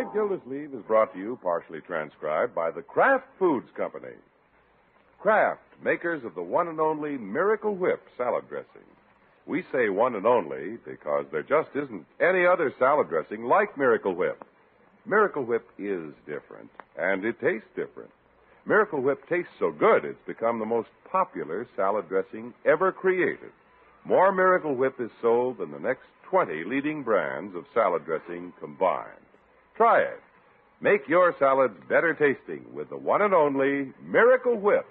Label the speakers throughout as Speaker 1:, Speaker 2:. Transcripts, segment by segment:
Speaker 1: Great Gildersleeve is brought to you, partially transcribed, by the Kraft Foods Company. Kraft, makers of the one and only Miracle Whip salad dressing. We say one and only because there just isn't any other salad dressing like Miracle Whip. Miracle Whip is different, and it tastes different. Miracle Whip tastes so good it's become the most popular salad dressing ever created. More Miracle Whip is sold than the next 20 leading brands of salad dressing combined. Try it. Make your salads better tasting with the one and only Miracle Whip.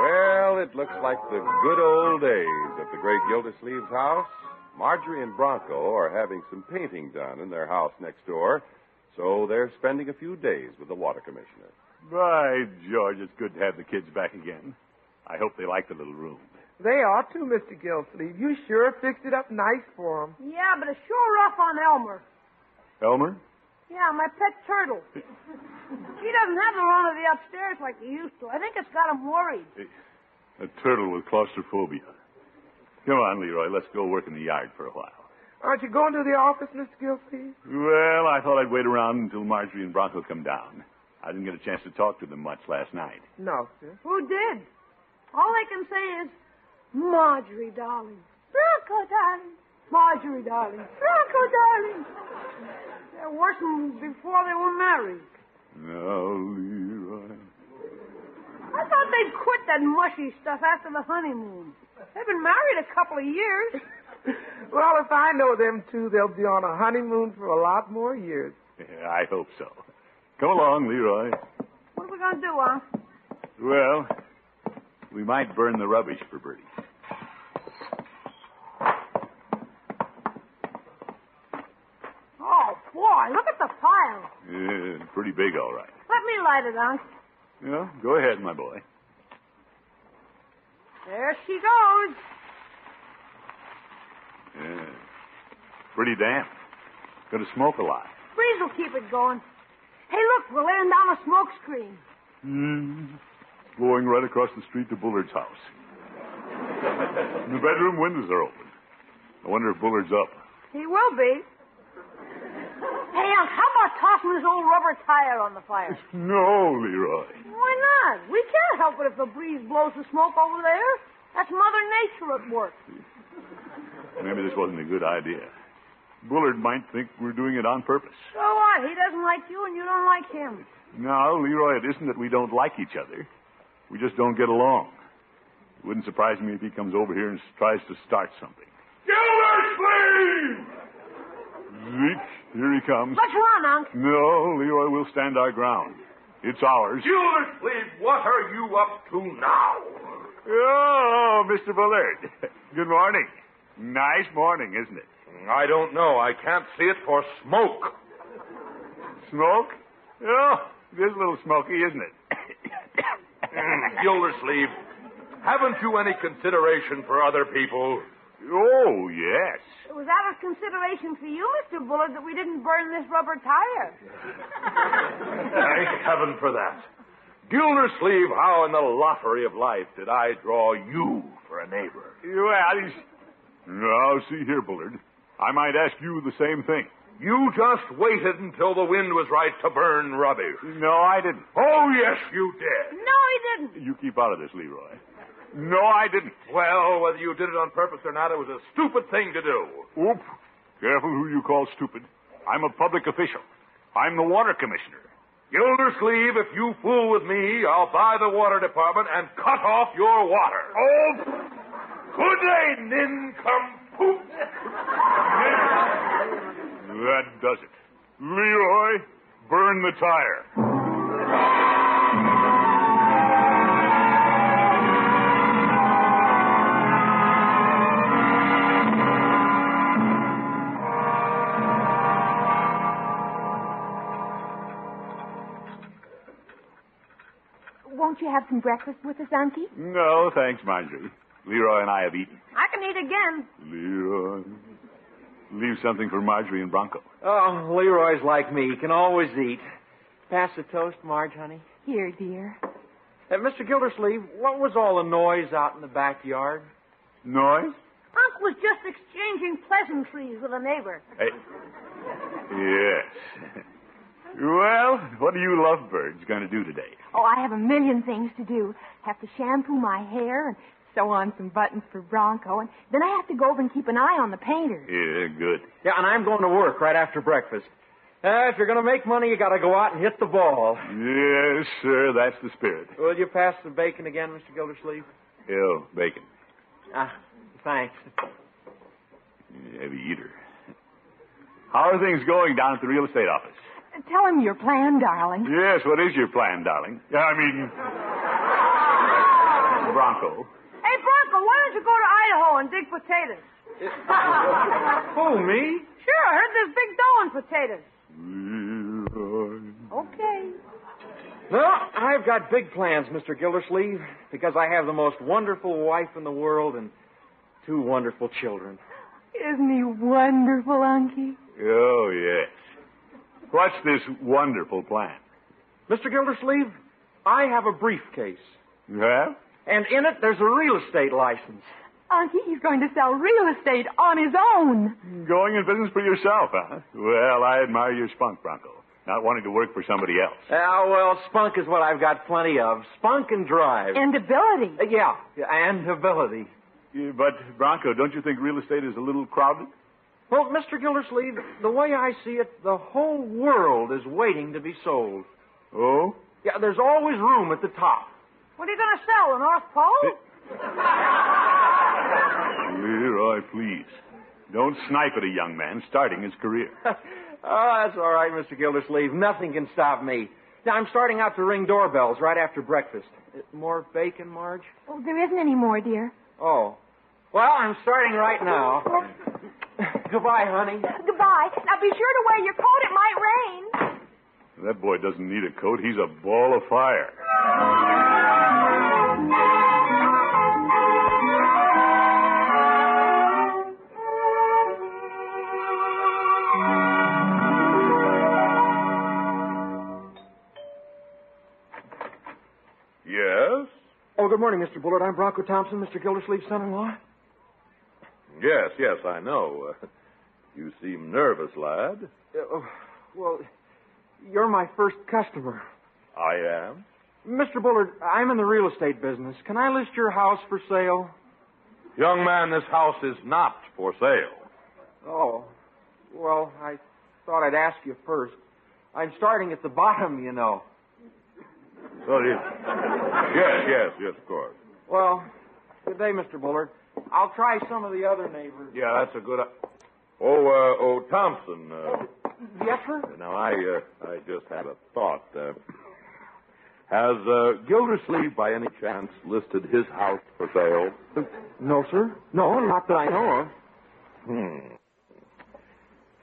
Speaker 1: Well, it looks like the good old days at the great Gildersleeve's house. Marjorie and Bronco are having some painting done in their house next door, so they're spending a few days with the water commissioner.
Speaker 2: By George, it's good to have the kids back again. I hope they like the little room.
Speaker 3: They are too, Mr. Gilsleeve. You sure fixed it up nice for 'em.
Speaker 4: Yeah, but it's sure rough on Elmer.
Speaker 2: Elmer?
Speaker 4: Yeah, my pet turtle. he doesn't have the run of the upstairs like he used to. I think it's got him worried.
Speaker 2: A turtle with claustrophobia. Come on, Leroy, let's go work in the yard for a while.
Speaker 3: Aren't you going to the office, Mr. Gilsleeve?
Speaker 2: Well, I thought I'd wait around until Marjorie and Bronco come down. I didn't get a chance to talk to them much last night.
Speaker 3: No, sir.
Speaker 4: Who did? All I can say is, Marjorie, darling. Bronco, darling. Marjorie, darling. Bronco, darling. They're worse than before they were married.
Speaker 2: Now, Leroy.
Speaker 4: I thought they'd quit that mushy stuff after the honeymoon. They've been married a couple of years.
Speaker 3: Well, if I know them two, they'll be on a honeymoon for a lot more years.
Speaker 2: Yeah, I hope so. Come along, Leroy.
Speaker 4: What are we going to do, Unc?
Speaker 2: Well, we might burn the rubbish for Birdie.
Speaker 4: Oh, boy, look at the pile.
Speaker 2: Yeah, pretty big, all right.
Speaker 4: Let me light it, Unc.
Speaker 2: Yeah, go ahead, my boy.
Speaker 4: There she goes.
Speaker 2: Yeah. Pretty damp. Gonna smoke a lot.
Speaker 4: Breeze will keep it going. Hey, look, we're laying down a smoke screen.
Speaker 2: Mm. Blowing right across the street to Bullard's house. the bedroom windows are open. I wonder if Bullard's up.
Speaker 4: He will be. Hey, Unc, how about tossing this old rubber tire on the fire?
Speaker 2: No, Leroy.
Speaker 4: Why not? We can't help it if the breeze blows the smoke over there. That's Mother Nature at work.
Speaker 2: Maybe this wasn't a good idea. Bullard might think we're doing it on purpose.
Speaker 4: So what? He doesn't like you and you don't like him.
Speaker 2: No, Leroy, it isn't that we don't like each other. We just don't get along. It wouldn't surprise me if he comes over here and tries to start something. Gildersleeve! Zeke, here he comes.
Speaker 4: Let's run, Unc.
Speaker 2: No, Leroy, we'll stand our ground. It's ours.
Speaker 1: Gildersleeve, what are you up to now?
Speaker 2: Oh, Mr. Bullard. Good morning. Nice morning, isn't it?
Speaker 1: Mm, I don't know. I can't see it for smoke.
Speaker 2: Smoke? Oh, it is a little smoky, isn't it?
Speaker 1: Mm, Gildersleeve, haven't you any consideration for other people?
Speaker 2: oh, yes.
Speaker 4: It was out of consideration for you, Mr. Bullard, that we didn't burn this rubber tire.
Speaker 1: Thank heaven for that. Gildersleeve, how in the lottery of life did I draw you for a neighbor?
Speaker 2: Well, he's... Now, see here, Bullard. I might ask you the same thing.
Speaker 1: You just waited until the wind was right to burn rubbish.
Speaker 2: No, I didn't.
Speaker 1: Oh, yes, you did.
Speaker 4: No, he didn't.
Speaker 2: You keep out of this, Leroy. No, I didn't.
Speaker 1: Well, whether you did it on purpose or not, it was a stupid thing to do.
Speaker 2: Oop. Careful who you call stupid. I'm a public official. I'm the water commissioner.
Speaker 1: Gildersleeve, if you fool with me, I'll buy the water department and cut off your water.
Speaker 2: Oh,
Speaker 1: Good day, nincompoop.
Speaker 2: that does it. Leroy, burn the tire.
Speaker 5: Won't you have some breakfast with us, Unky?
Speaker 2: No, thanks, Marjorie. Leroy and I have eaten.
Speaker 4: I eat again.
Speaker 2: Leroy. Leave something for Marjorie and Bronco.
Speaker 6: Oh, Leroy's like me. He can always eat. Pass the toast, Marge, honey.
Speaker 5: Here, dear.
Speaker 6: Uh, Mr. Gildersleeve, what was all the noise out in the backyard?
Speaker 2: Noise?
Speaker 4: Unc was just exchanging pleasantries with a neighbor.
Speaker 2: Hey. Yes. Well, what are you lovebirds going to do today?
Speaker 5: Oh, I have a million things to do. Have to shampoo my hair and sew on some buttons for Bronco, and then I have to go over and keep an eye on the painters.
Speaker 2: Yeah, good.
Speaker 6: Yeah, and I'm going to work right after breakfast. Uh, if you're going to make money, you got to go out and hit the ball.
Speaker 2: Yes, sir, that's the spirit.
Speaker 6: Will you pass the bacon again, Mr. Gildersleeve?
Speaker 2: Ew, bacon.
Speaker 6: Ah, thanks.
Speaker 2: Heavy eater. How are things going down at the real estate office?
Speaker 5: Tell him your plan, darling.
Speaker 2: Yes, what is your plan, darling? Yeah, I mean, Bronco.
Speaker 4: Hey, Bronco, why don't you go to Idaho and dig potatoes?
Speaker 6: Who, me?
Speaker 4: Sure, I heard there's big dough in potatoes. Okay.
Speaker 6: Well, I've got big plans, Mr. Gildersleeve, because I have the most wonderful wife in the world and two wonderful children.
Speaker 5: Isn't he wonderful, Unky?
Speaker 2: Oh, yes. What's this wonderful plan?
Speaker 6: Mr. Gildersleeve, I have a briefcase,
Speaker 2: You have?
Speaker 6: And in it there's a real estate license.
Speaker 5: Unky, he's going to sell real estate on his own.
Speaker 2: Going in business for yourself, huh? Well, I admire your spunk, Bronco. Not wanting to work for somebody else.
Speaker 6: Ah, well, spunk is what I've got plenty of. Spunk and drive.
Speaker 5: And ability.
Speaker 6: Uh, yeah, and ability.
Speaker 2: Yeah, But, Bronco, don't you think real estate is a little crowded?
Speaker 6: Well, Mr. Gildersleeve, the way I see it, the whole world is waiting to be sold.
Speaker 2: Oh?
Speaker 6: Yeah, there's always room at the top.
Speaker 4: What are you going to sell, the North Pole?
Speaker 2: Leroy, please. Don't snipe at a young man starting his career.
Speaker 6: oh, that's all right, Mr. Gildersleeve. Nothing can stop me. Now, I'm starting out to ring doorbells right after breakfast. Uh, More bacon, Marge?
Speaker 5: Oh, there isn't any more, dear.
Speaker 6: Oh. Well, I'm starting right now. Goodbye, honey.
Speaker 5: Goodbye. Now be sure to wear your coat. It might rain.
Speaker 2: That boy doesn't need a coat. He's a ball of fire.
Speaker 1: Yes?
Speaker 6: Oh, good morning, Mr. Bullard. I'm Bronco Thompson, Mr. Gildersleeve's son-in-law.
Speaker 1: Yes, yes, I know. Uh, you seem nervous, lad.
Speaker 6: Uh, oh, well, you're my first customer.
Speaker 1: I am.
Speaker 6: Mr. Bullard, I'm in the real estate business. Can I list your house for sale?
Speaker 1: Young man, this house is not for sale.
Speaker 6: Oh, well, I thought I'd ask you first. I'm starting at the bottom, you know.
Speaker 1: Oh, yes. yes, yes, yes, of course.
Speaker 6: Well, good day, Mr. Bullard. I'll try some of the other neighbors.
Speaker 1: Yeah, that's a good. Oh, uh, oh, Thompson. Uh,
Speaker 6: Yes, sir?
Speaker 1: now, I, uh, I just had a thought. Uh, has uh, Gildersleeve, by any chance, listed his house for sale?
Speaker 6: No, sir. No, not that I know of.
Speaker 1: Hmm.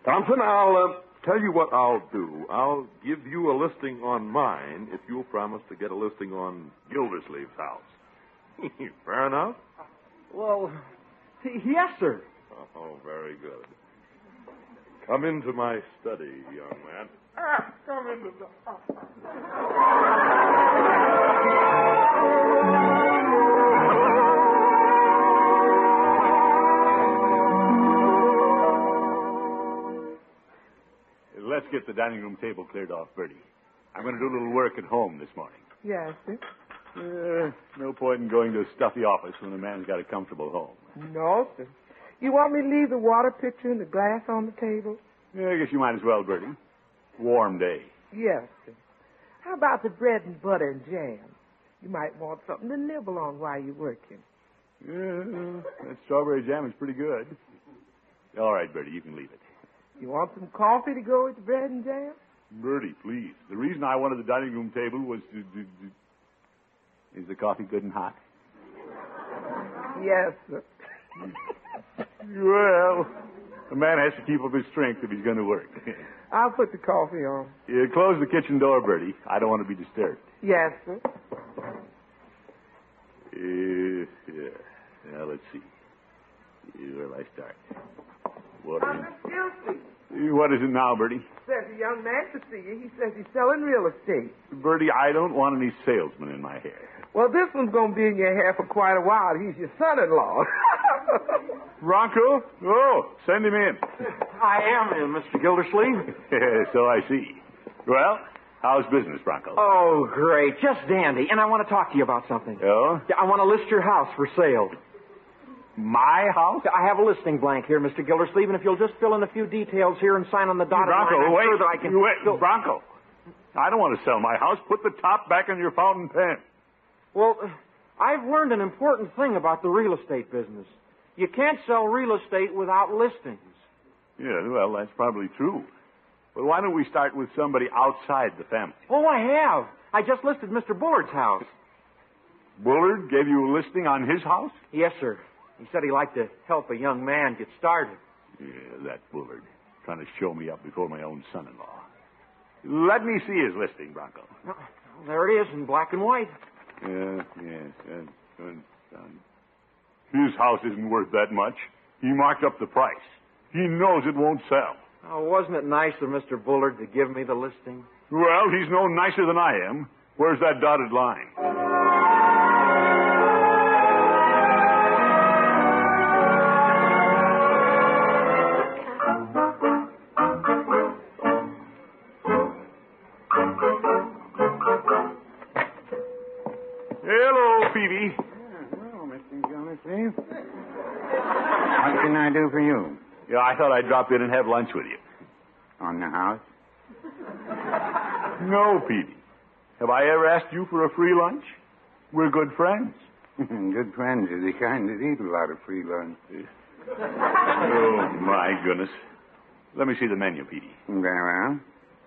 Speaker 1: Thompson, I'll uh, tell you what I'll do. I'll give you a listing on mine if you'll promise to get a listing on Gildersleeve's house. Fair enough?
Speaker 6: Well, yes, sir.
Speaker 1: Oh, very good. Come into my study, young man. Ah, come into the.
Speaker 2: Let's get the dining room table cleared off, Birdie. I'm going to do a little work at home this morning.
Speaker 3: Yes, sir.
Speaker 2: Uh, no point in going to a stuffy office when a man's got a comfortable home.
Speaker 3: No, sir. You want me to leave the water pitcher and the glass on the table?
Speaker 2: Yeah, I guess you might as well, Birdie. Warm day.
Speaker 3: Yes, sir. How about the bread and butter and jam? You might want something to nibble on while you're working.
Speaker 2: Yeah, that strawberry jam is pretty good. All right, Birdie, you can leave it.
Speaker 3: You want some coffee to go with the bread and jam?
Speaker 2: Birdie, please. The reason I wanted the dining room table was to. to, to... Is the coffee good and hot?
Speaker 3: Yes, sir.
Speaker 2: Well, a man has to keep up his strength if he's going to work.
Speaker 3: I'll put the coffee on.
Speaker 2: yeah, close the kitchen door, Birdie. I don't want to be disturbed.
Speaker 3: Yes, sir.
Speaker 2: Uh, yeah. Now, let's see. Where will I start? What is,
Speaker 3: Miss Gilsey
Speaker 2: what is it now, Birdie?
Speaker 3: says a young man to see you. He says he's selling real estate.
Speaker 2: Birdie, I don't want any salesmen in my hair.
Speaker 3: Well, this one's going to be in your hair for quite a while. He's your son-in-law.
Speaker 2: Bronco? Oh, send him in.
Speaker 6: I am, uh, in, Mr. Gildersleeve.
Speaker 2: so I see. Well, how's business, Bronco?
Speaker 6: Oh, great. Just dandy. And I want to talk to you about something.
Speaker 2: Oh?
Speaker 6: Yeah, I want to list your house for sale.
Speaker 2: My house?
Speaker 6: I have a listing blank here, Mr. Gildersleeve, and if you'll just fill in a few details here and sign on the dotted
Speaker 2: Bronco,
Speaker 6: line, I'm
Speaker 2: wait.
Speaker 6: sure that I can...
Speaker 2: Wait,
Speaker 6: Go-
Speaker 2: Bronco. I don't want to sell my house. Put the top back on your fountain pen.
Speaker 6: Well, I've learned an important thing about the real estate business. You can't sell real estate without listings.
Speaker 2: Yeah, well, that's probably true. But why don't we start with somebody outside the family?
Speaker 6: Oh, I have. I just listed Mr. Bullard's house.
Speaker 2: Bullard gave you a listing on his house?
Speaker 6: Yes, sir. He said he'd like to help a young man get started.
Speaker 2: Yeah, that Bullard. Trying to show me up before my own son-in-law. Let me see his listing, Bronco.
Speaker 6: Oh, well, there it is in black and white.
Speaker 2: Yeah, yes, and, and, and his house isn't worth that much. He marked up the price. He knows it won't sell.
Speaker 6: Oh, wasn't it nice of Mr. Bullard to give me the listing?
Speaker 2: Well, he's no nicer than I am. Where's that dotted line? Thought I'd drop in and have lunch with you.
Speaker 7: On the house?
Speaker 2: No, Peavey. Have I ever asked you for a free lunch? We're good friends.
Speaker 7: Good friends are the kind that eat a lot of free lunch.
Speaker 2: Oh, my goodness. Let me see the menu, Petey.
Speaker 7: Very well.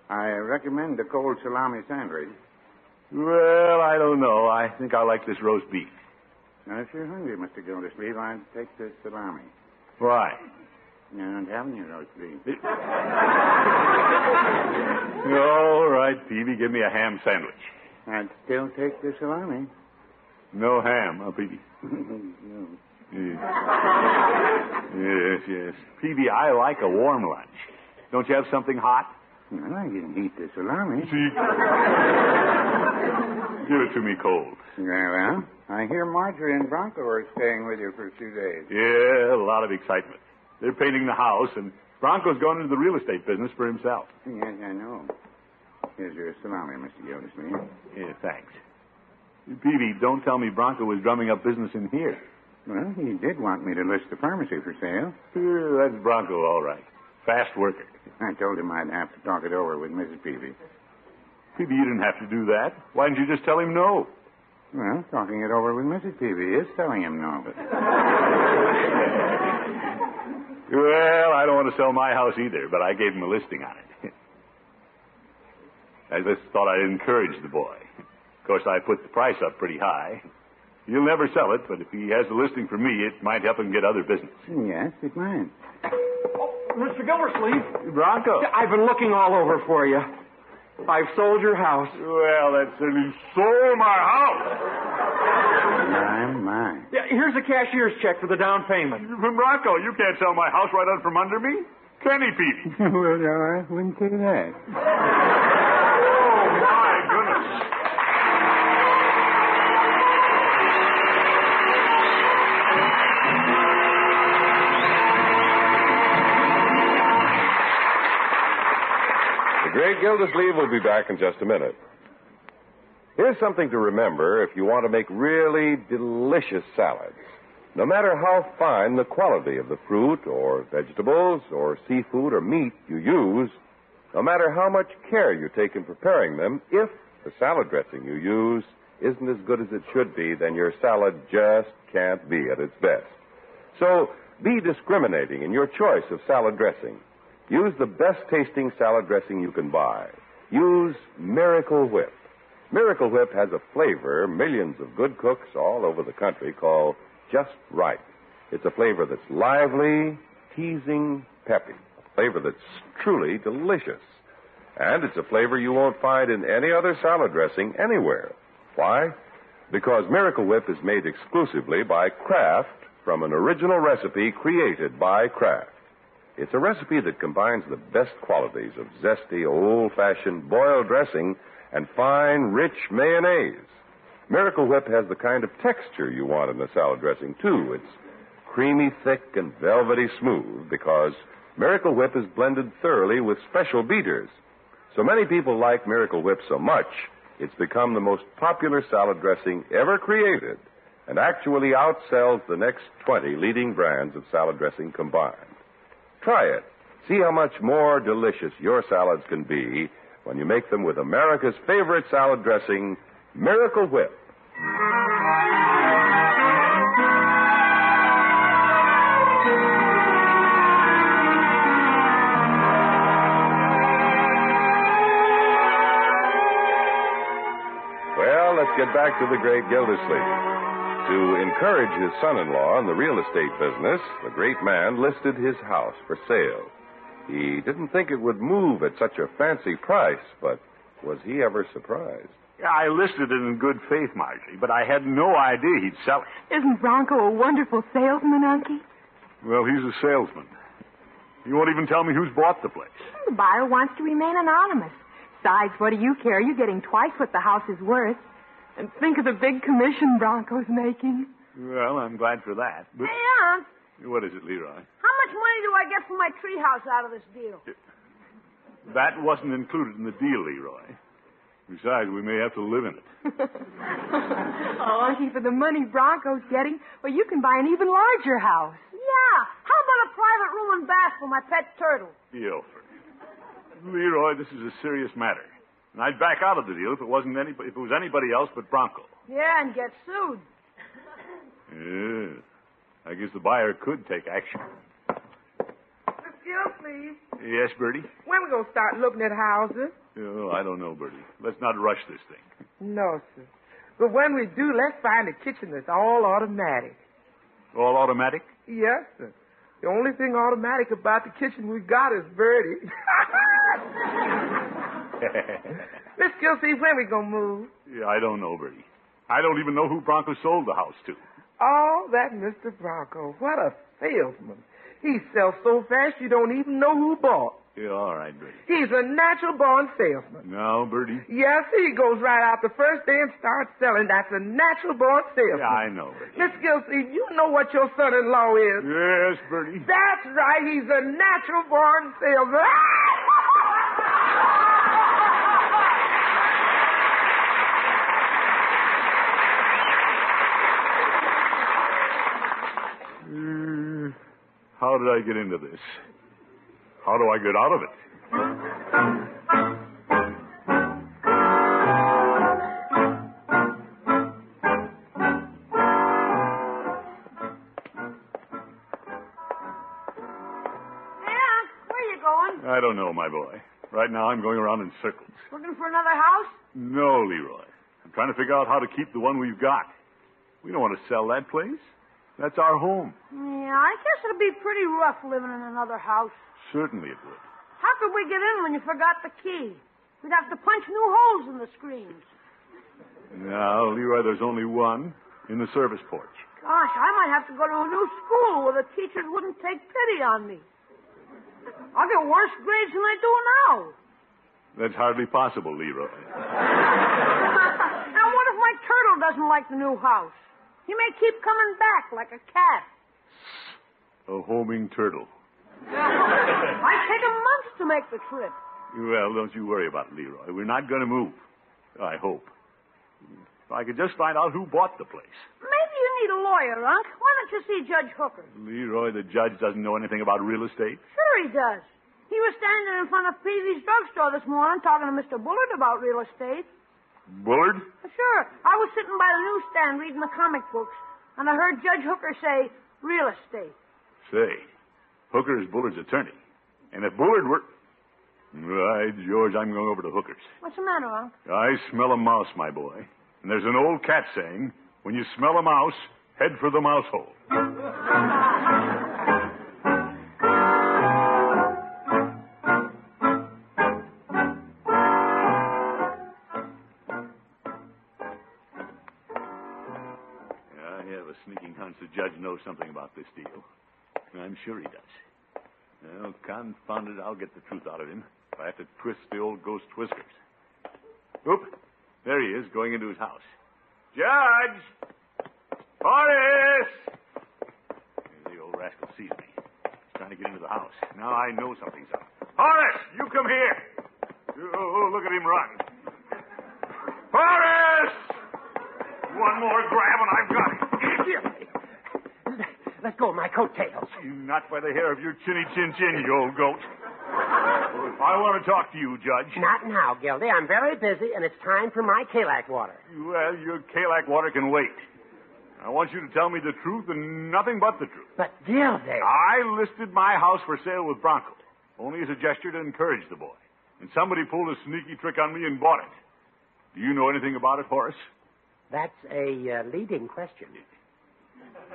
Speaker 7: I recommend the cold salami sandwich.
Speaker 2: Well, I don't know. I think I like this roast beef.
Speaker 7: Now, if you're hungry, Mr. Gildersleeve, I'd take the salami.
Speaker 2: Why?
Speaker 7: You don't have any beef.
Speaker 2: All right, Peavey, give me a ham sandwich.
Speaker 7: I'd still take the salami.
Speaker 2: No ham, huh, Peavey?
Speaker 7: No.
Speaker 2: Yes. yes, yes. Peavey, I like a warm lunch. Don't you have something hot?
Speaker 7: Well, I can heat the salami.
Speaker 2: See? Give it to me cold.
Speaker 7: Very well. I hear Marjorie and Bronco are staying with you for two days.
Speaker 2: Yeah, a lot of excitement. They're painting the house, and Bronco's going into the real estate business for himself.
Speaker 7: Yes, I know. Here's your salami, Mr. Gildersleeve.
Speaker 2: Yeah, thanks. Peavey, don't tell me Bronco was drumming up business in here.
Speaker 7: Well, he did want me to list the pharmacy for sale.
Speaker 2: Yeah, that's Bronco, all right. Fast worker.
Speaker 7: I told him I'd have to talk it over with Mrs. Peavey.
Speaker 2: Peavey, you didn't have to do that. Why didn't you just tell him no?
Speaker 7: Well, talking it over with Mrs. Peavey is telling him no.
Speaker 2: Well, I don't want to sell my house either, but I gave him a listing on it. I just thought I'd encourage the boy. Of course, I put the price up pretty high. He'll never sell it, but if he has a listing for me, it might help him get other business.
Speaker 7: yes, it might.
Speaker 6: Oh, Mr. Gildersleeve,
Speaker 2: Bronco.
Speaker 6: I've been looking all over for you. I've sold your house.
Speaker 2: Well, that certainly sold my house.
Speaker 7: My, my.
Speaker 6: Yeah, here's a cashier's check for the down payment.
Speaker 2: Bronco, you can't sell my house right out from under me. Can he, Peavey?
Speaker 7: well, no, I wouldn't say that.
Speaker 1: Great Gildersleeve will be back in just a minute. Here's something to remember if you want to make really delicious salads. No matter how fine the quality of the fruit or vegetables or seafood or meat you use, no matter how much care you take in preparing them, if the salad dressing you use isn't as good as it should be, then your salad just can't be at its best. So be discriminating in your choice of salad dressing. Use the best tasting salad dressing you can buy. Use Miracle Whip. Miracle Whip has a flavor millions of good cooks all over the country call just right. It's a flavor that's lively, teasing, peppy. A flavor that's truly delicious. And it's a flavor you won't find in any other salad dressing anywhere. Why? Because Miracle Whip is made exclusively by Kraft from an original recipe created by Kraft. It's a recipe that combines the best qualities of zesty, old fashioned boiled dressing and fine, rich mayonnaise. Miracle Whip has the kind of texture you want in the salad dressing, too. It's creamy thick and velvety smooth because Miracle Whip is blended thoroughly with special beaters. So many people like Miracle Whip so much, it's become the most popular salad dressing ever created and actually outsells the next 20 leading brands of salad dressing combined. Try it. See how much more delicious your salads can be when you make them with America's favorite salad dressing, Miracle Whip. Well, let's get back to the great Gildersleeve. To encourage his son in law in the real estate business, the great man listed his house for sale. He didn't think it would move at such a fancy price, but was he ever surprised?
Speaker 2: I listed it in good faith, Marjorie, but I had no idea he'd sell it.
Speaker 5: Isn't Bronco a wonderful salesman, Unky?
Speaker 2: Well, he's a salesman. He won't even tell me who's bought the place.
Speaker 5: The buyer wants to remain anonymous. Besides, what do you care? You're getting twice what the house is worth. And think of the big commission Bronco's making.
Speaker 2: Well, I'm glad for that. But
Speaker 4: Hey, Aunt,
Speaker 2: what is it, Leroy?
Speaker 4: how much money do I get for my treehouse out of this deal?
Speaker 2: That wasn't included in the deal, Leroy. Besides, we may have to live in it.
Speaker 5: oh, Unky, for the money Bronco's getting, well, you can buy an even larger house.
Speaker 4: Yeah. How about a private room and bath for my pet turtle?
Speaker 2: Ilford. Leroy, this is a serious matter. And I'd back out of the deal if it wasn't any, if it was anybody else but Bronco.
Speaker 4: Yeah, and get sued.
Speaker 2: Yeah. I guess the buyer could take action.
Speaker 3: Excuse me. Please.
Speaker 2: Yes, Birdie?
Speaker 3: When we gonna start looking at houses?
Speaker 2: Oh, I don't know, Birdie. Let's not rush this thing.
Speaker 3: No, sir. But when we do, let's find a kitchen that's all automatic.
Speaker 2: All automatic?
Speaker 3: Yes, sir. The only thing automatic about the kitchen we got is Birdie. Miss Gilsey, when we gonna move?
Speaker 2: yeah, I don't know, Birdie. I don't even know who Bronco sold the house to.
Speaker 3: Oh, that Mr. Bronco. What a salesman. He sells so fast you don't even know who bought.
Speaker 2: Yeah, all right, Birdie.
Speaker 3: He's a natural born salesman.
Speaker 2: No, Birdie.
Speaker 3: Yes, he goes right out the first day and starts selling. That's a natural born salesman.
Speaker 2: Yeah, I know, Birdie.
Speaker 3: Miss Gilsey, you know what your son-in-law is.
Speaker 2: Yes, Birdie.
Speaker 3: That's right. He's a natural born salesman.
Speaker 2: how did I get into this? How do I get out of it?
Speaker 4: Aunt, where you going?
Speaker 2: I don't know, my boy. Right now, I'm going around in circles.
Speaker 4: Looking for another house?
Speaker 2: No, Leroy. I'm trying to figure out how to keep the one we've got. We don't want to sell that place. That's our home.
Speaker 4: Yeah, I guess it'd be pretty rough living in another house.
Speaker 2: Certainly it would.
Speaker 4: How could we get in when you forgot the key? We'd have to punch new holes in the screens.
Speaker 2: Now, Leroy, there's only one in the service porch.
Speaker 4: Gosh, I might have to go to a new school where the teachers wouldn't take pity on me. I'll get worse grades than I do now.
Speaker 2: That's hardly possible, Leroy.
Speaker 4: Now, what if my turtle doesn't like the new house? He may keep coming back like a cat.
Speaker 2: A homing turtle.
Speaker 4: Might take a month to make the trip.
Speaker 2: Well, don't you worry about it, Leroy. We're not going to move. I hope. If I could just find out who bought the place.
Speaker 4: Maybe you need a lawyer, Unc. Why don't you see Judge Hooker?
Speaker 2: Leroy, the judge doesn't know anything about real estate.
Speaker 4: Sure he does. He was standing in front of Peavey's drugstore this morning talking to Mr. Bullard about real estate.
Speaker 2: Bullard?
Speaker 4: Sure. I was sitting by the newsstand reading the comic books, and I heard Judge Hooker say real estate.
Speaker 2: Say, Hooker is Bullard's attorney. And if Bullard were. Right, George, I'm going over to Hooker's.
Speaker 4: What's the matter, Unc?
Speaker 2: I smell a mouse, my boy. And there's an old cat saying, when you smell a mouse, head for the mouse hole. have a sneaking hunch the judge knows something about this deal. I'm sure he does. Well, confound it, I'll get the truth out of him if I have to twist the old ghost whiskers. Oop, there he is, going into his house. Judge! Horace! The old rascal sees me. He's trying to get into the house. Now I know something's up. Horace, you come here. Oh, look at him run. Horace! One more grab and I've got him.
Speaker 8: Let go of my coattails.
Speaker 2: Not by the hair of your chinny chin chin, you old goat. I want to talk to you, Judge.
Speaker 8: Not now, Gildy. I'm very busy, and it's time for my Kalak water.
Speaker 2: Well, your Kalak water can wait. I want you to tell me the truth and nothing but the truth.
Speaker 8: But, Gildy.
Speaker 2: I listed my house for sale with Bronco, only as a gesture to encourage the boy. And somebody pulled a sneaky trick on me and bought it. Do you know anything about it, Horace?
Speaker 8: That's a uh, leading question.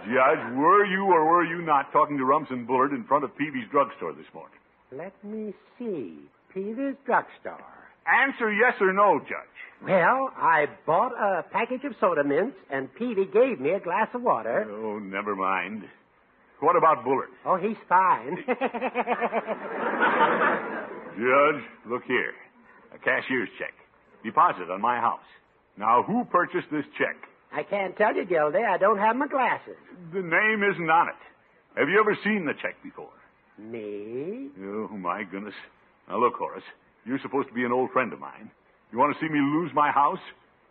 Speaker 2: Judge, were you or were you not talking to Rumson Bullard in front of Peavey's drugstore this morning?
Speaker 8: Let me see. Peter's drugstore.
Speaker 2: Answer yes or no, Judge.
Speaker 8: Well, I bought a package of soda mints, and Peavey gave me a glass of water.
Speaker 2: Oh, never mind. What about Bullard?
Speaker 8: Oh, he's fine.
Speaker 2: Judge, look here. A cashier's check. Deposit on my house. Now, who purchased this check?
Speaker 8: I can't tell you, Gildy. I don't have my glasses.
Speaker 2: The name isn't on it. Have you ever seen the check before?
Speaker 8: Me?
Speaker 2: Oh, my goodness. Now, look, Horace. You're supposed to be an old friend of mine. You want to see me lose my house?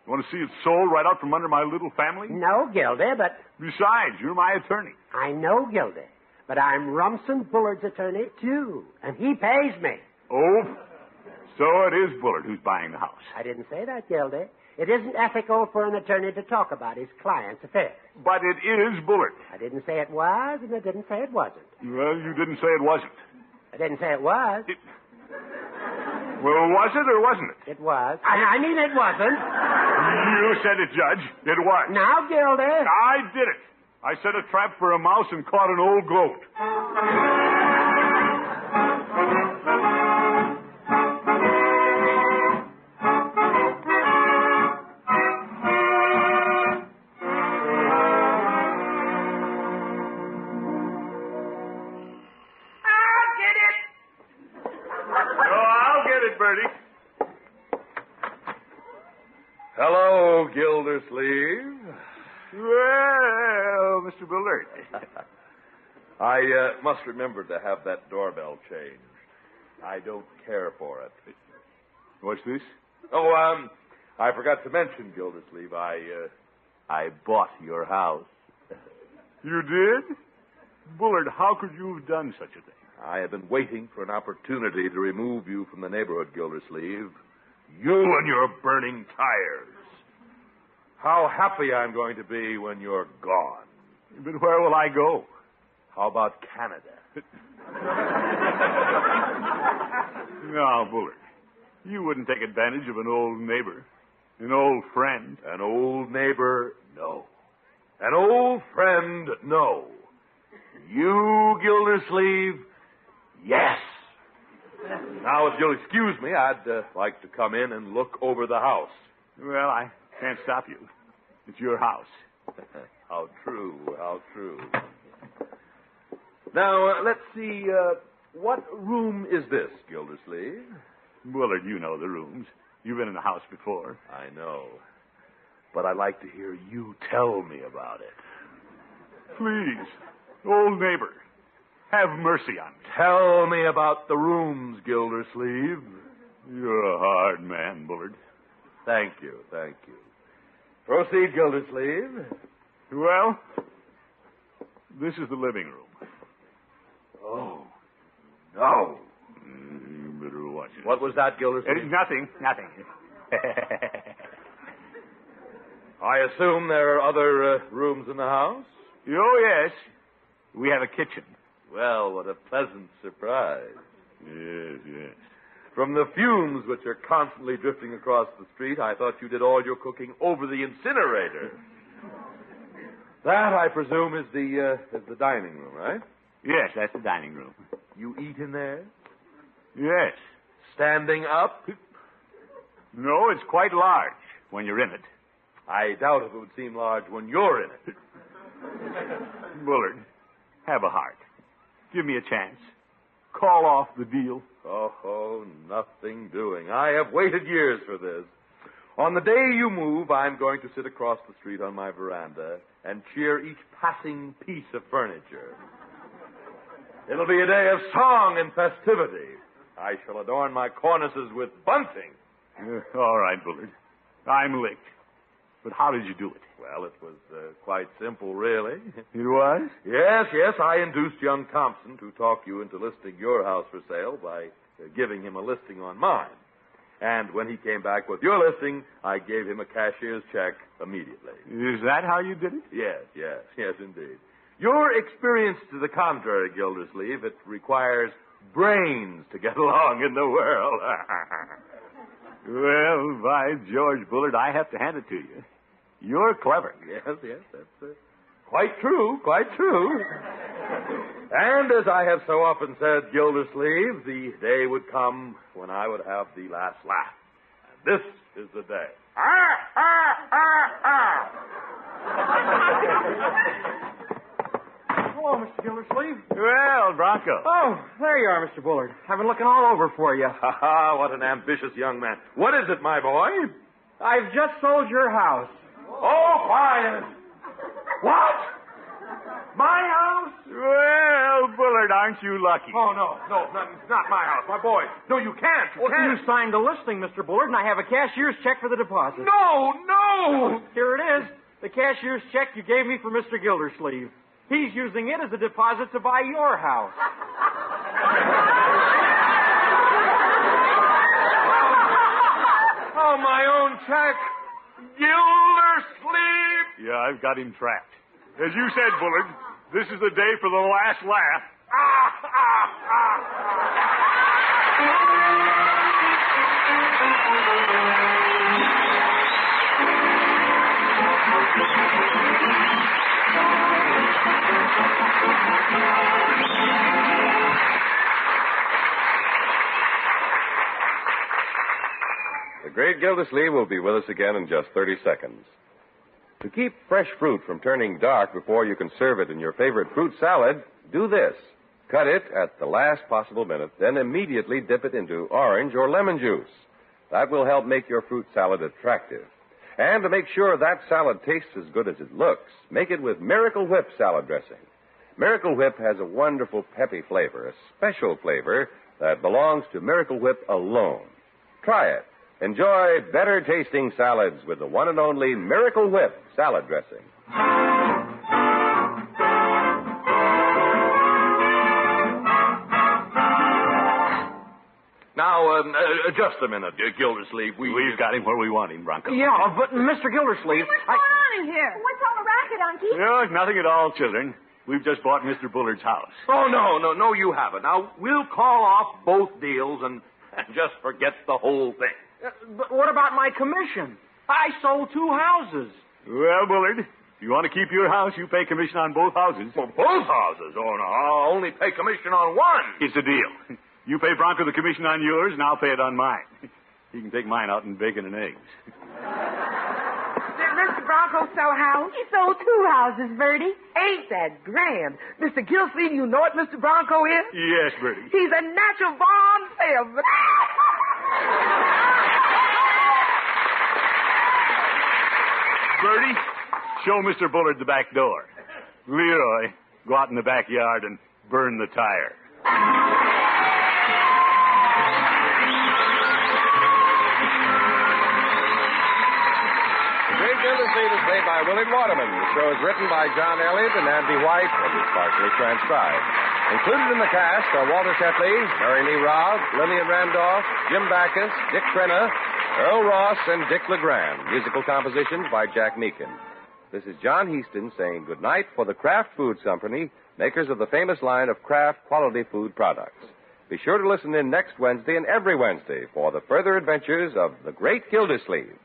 Speaker 2: You want to see it sold right out from under my little family?
Speaker 8: No, Gildy, but.
Speaker 2: Besides, you're my attorney.
Speaker 8: I know, Gildy. But I'm Rumson Bullard's attorney, too. And he pays me.
Speaker 2: Oh? So it is Bullard who's buying the house.
Speaker 8: I didn't say that, Gildy. It isn't ethical for an attorney to talk about his client's affairs.
Speaker 2: But it is Bullard.
Speaker 8: I didn't say it was, and I didn't say it wasn't.
Speaker 2: Well, you didn't say it wasn't.
Speaker 8: I didn't say it was.
Speaker 2: It... Well, was it or wasn't it?
Speaker 8: It was. I, I mean, it wasn't.
Speaker 2: You said it, Judge. It was.
Speaker 8: Now, Gildy.
Speaker 2: I did it. I set a trap for a mouse and caught an old goat.
Speaker 9: Uh, must remember to have that doorbell changed. I don't care for it.
Speaker 2: What's this?
Speaker 9: Oh, um, I forgot to mention, Gildersleeve, I, uh, I bought your house.
Speaker 2: You did? Bullard, how could you have done such a thing?
Speaker 9: I have been waiting for an opportunity to remove you from the neighborhood, Gildersleeve. You and your burning tires. How happy I'm going to be when you're gone.
Speaker 2: But where will I go?
Speaker 9: How about Canada?
Speaker 2: No, Bullard. You wouldn't take advantage of an old neighbor, an old friend.
Speaker 9: An old neighbor, no. An old friend, no. You, Gildersleeve, yes. Now, if you'll excuse me, I'd uh, like to come in and look over the house.
Speaker 2: Well, I can't stop you. It's your house.
Speaker 9: how true, how true. Now, uh, let's see. Uh, what room is this, Gildersleeve?
Speaker 2: Bullard, you know the rooms. You've been in the house before.
Speaker 9: I know. But I'd like to hear you tell me about it.
Speaker 2: Please, old neighbor, have mercy on me.
Speaker 9: Tell me about the rooms, Gildersleeve.
Speaker 2: You're a hard man, Bullard.
Speaker 9: Thank you, thank you. Proceed, Gildersleeve.
Speaker 2: Well, this is the living room.
Speaker 9: Oh, no.
Speaker 2: Mm, You better watch it.
Speaker 9: What was that, Gildersleeve?
Speaker 2: nothing, nothing.
Speaker 9: I assume there are other uh, rooms in the house?
Speaker 2: oh, yes. We have a kitchen.
Speaker 9: Well, what a pleasant surprise.
Speaker 2: Yes, yes.
Speaker 9: From the fumes which are constantly drifting across the street, I thought you did all your cooking over the incinerator. That, I presume, is the uh, is the dining room, right?
Speaker 2: Yes, that's the dining room.
Speaker 9: You eat in there,
Speaker 2: Yes.
Speaker 9: standing up.
Speaker 2: No, it's quite large when you're in it.
Speaker 9: I doubt if it would seem large when you're in it.
Speaker 2: Bullard, have a heart. Give me a chance. Call off the deal.
Speaker 1: Oh, oh, nothing doing. I have waited years for this. On the day you move, I'm going to sit across the street on my veranda and cheer each passing piece of furniture. It'll be a day of song and festivity. I shall adorn my cornices with bunting.
Speaker 2: All right, Bullard. I'm licked. But how did you do it?
Speaker 1: Well, it was uh, quite simple, really.
Speaker 2: It was?
Speaker 1: Yes, yes, I induced young Thompson to talk you into listing your house for sale by uh, giving him a listing on mine. And when he came back with your listing, I gave him a cashier's check immediately.
Speaker 2: Is that how you did it?
Speaker 1: Yes, yes, yes, indeed. Your experience to the contrary, Gildersleeve, it requires brains to get along in the world.
Speaker 2: well, by George Bullard, I have to hand it to you. You're clever.
Speaker 1: Yes, yes, that's uh, quite true, quite true. and as I have so often said, Gildersleeve, the day would come when I would have the last laugh. And this is the day. Ah, ah, ah, Oh,
Speaker 6: Hello, Mr. Gildersleeve.
Speaker 2: Well, Bronco.
Speaker 6: Oh, there you are, Mr. Bullard. I've been looking all over for you.
Speaker 1: Ha ha, what an ambitious young man. What is it, my boy?
Speaker 6: I've just sold your house.
Speaker 1: Oh, quiet. What? My house?
Speaker 2: Well, Bullard, aren't you lucky?
Speaker 1: Oh, no, no, not, not my house. My boy. No, you can't. You
Speaker 6: Well,
Speaker 1: can't.
Speaker 6: you signed the listing, Mr. Bullard, and I have a cashier's check for the deposit.
Speaker 1: No, no.
Speaker 6: Here it is. The cashier's check you gave me for Mr. Gildersleeve. He's using it as a deposit to buy your house.
Speaker 1: Oh, my own check. Gildersleeve.
Speaker 2: Yeah, I've got him trapped. As you said, Bullard, this is the day for the last laugh.
Speaker 1: Ah, ah, ah. The great Gildersleeve will be with us again in just 30 seconds. To keep fresh fruit from turning dark before you can serve it in your favorite fruit salad, do this. Cut it at the last possible minute, then immediately dip it into orange or lemon juice. That will help make your fruit salad attractive. And to make sure that salad tastes as good as it looks, make it with Miracle Whip salad dressing. Miracle Whip has a wonderful peppy flavor, a special flavor that belongs to Miracle Whip alone. Try it. Enjoy better tasting salads with the one and only Miracle Whip salad dressing. Um, uh, just a minute, uh, Gildersleeve. We,
Speaker 2: We've got him where we want him, Bronco.
Speaker 6: Yeah, but Mr. Gildersleeve,
Speaker 4: What's
Speaker 6: I...
Speaker 4: going on in here? What's all the racket, Unky?
Speaker 2: No, nothing at all, children. We've just bought Mr. Bullard's house.
Speaker 1: Oh, no, no, no, you haven't. Now, we'll call off both deals and, and just forget the whole thing.
Speaker 6: Uh, But what about my commission? I sold two houses.
Speaker 2: Well, Bullard, if you want to keep your house, you pay commission on both houses.
Speaker 1: For both houses? Oh, no, I'll only pay commission on one.
Speaker 2: It's a deal. You pay Bronco the commission on yours, and I'll pay it on mine. He can take mine out in bacon and eggs.
Speaker 3: Did Mr. Bronco sell a house?
Speaker 5: He sold two houses, Birdie.
Speaker 3: Ain't that grand? Mr. Gilsleeve, you know what Mr. Bronco is?
Speaker 2: Yes, Birdie.
Speaker 3: He's a natural born salesman.
Speaker 2: Birdie, show Mr. Bullard the back door. Leroy, go out in the backyard and burn the tire.
Speaker 1: Gildersleeve is played by Willard Waterman. The show is written by John Elliotte and Andy White and is partially transcribed. Included in the cast are Walter Tetley, Mary Lee Robb, Lillian Randolph, Jim Backus, Dick Crenna, Earle Ross, and Dick LeGrand. Musical compositions by Jack Meakin. This is John Heaston saying goodnight for the Kraft Foods Company, makers of the famous line of Kraft quality food products. Be sure to listen in next Wednesday and every Wednesday for the further adventures of the Great Gildersleeve.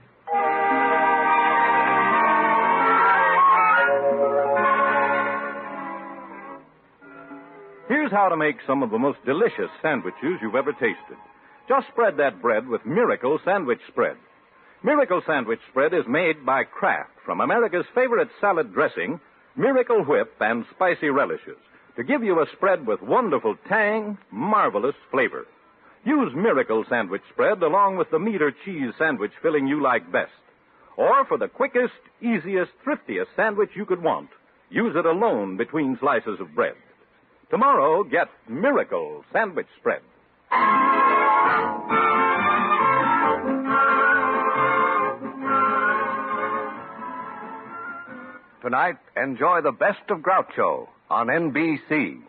Speaker 10: Here's how to make some of the most delicious sandwiches you've ever tasted. Just spread that bread with Miracle Sandwich Spread. Miracle Sandwich Spread is made by Kraft from America's favorite salad dressing, Miracle Whip, and spicy relishes to give you a spread with wonderful tang, marvelous flavor. Use Miracle Sandwich Spread along with the meat or cheese sandwich filling you like best. Or for the quickest, easiest, thriftiest sandwich you could want, use it alone between slices of bread. Tomorrow, get Miracle Sandwich Spread.
Speaker 11: Tonight, enjoy the best of Groucho on NBC.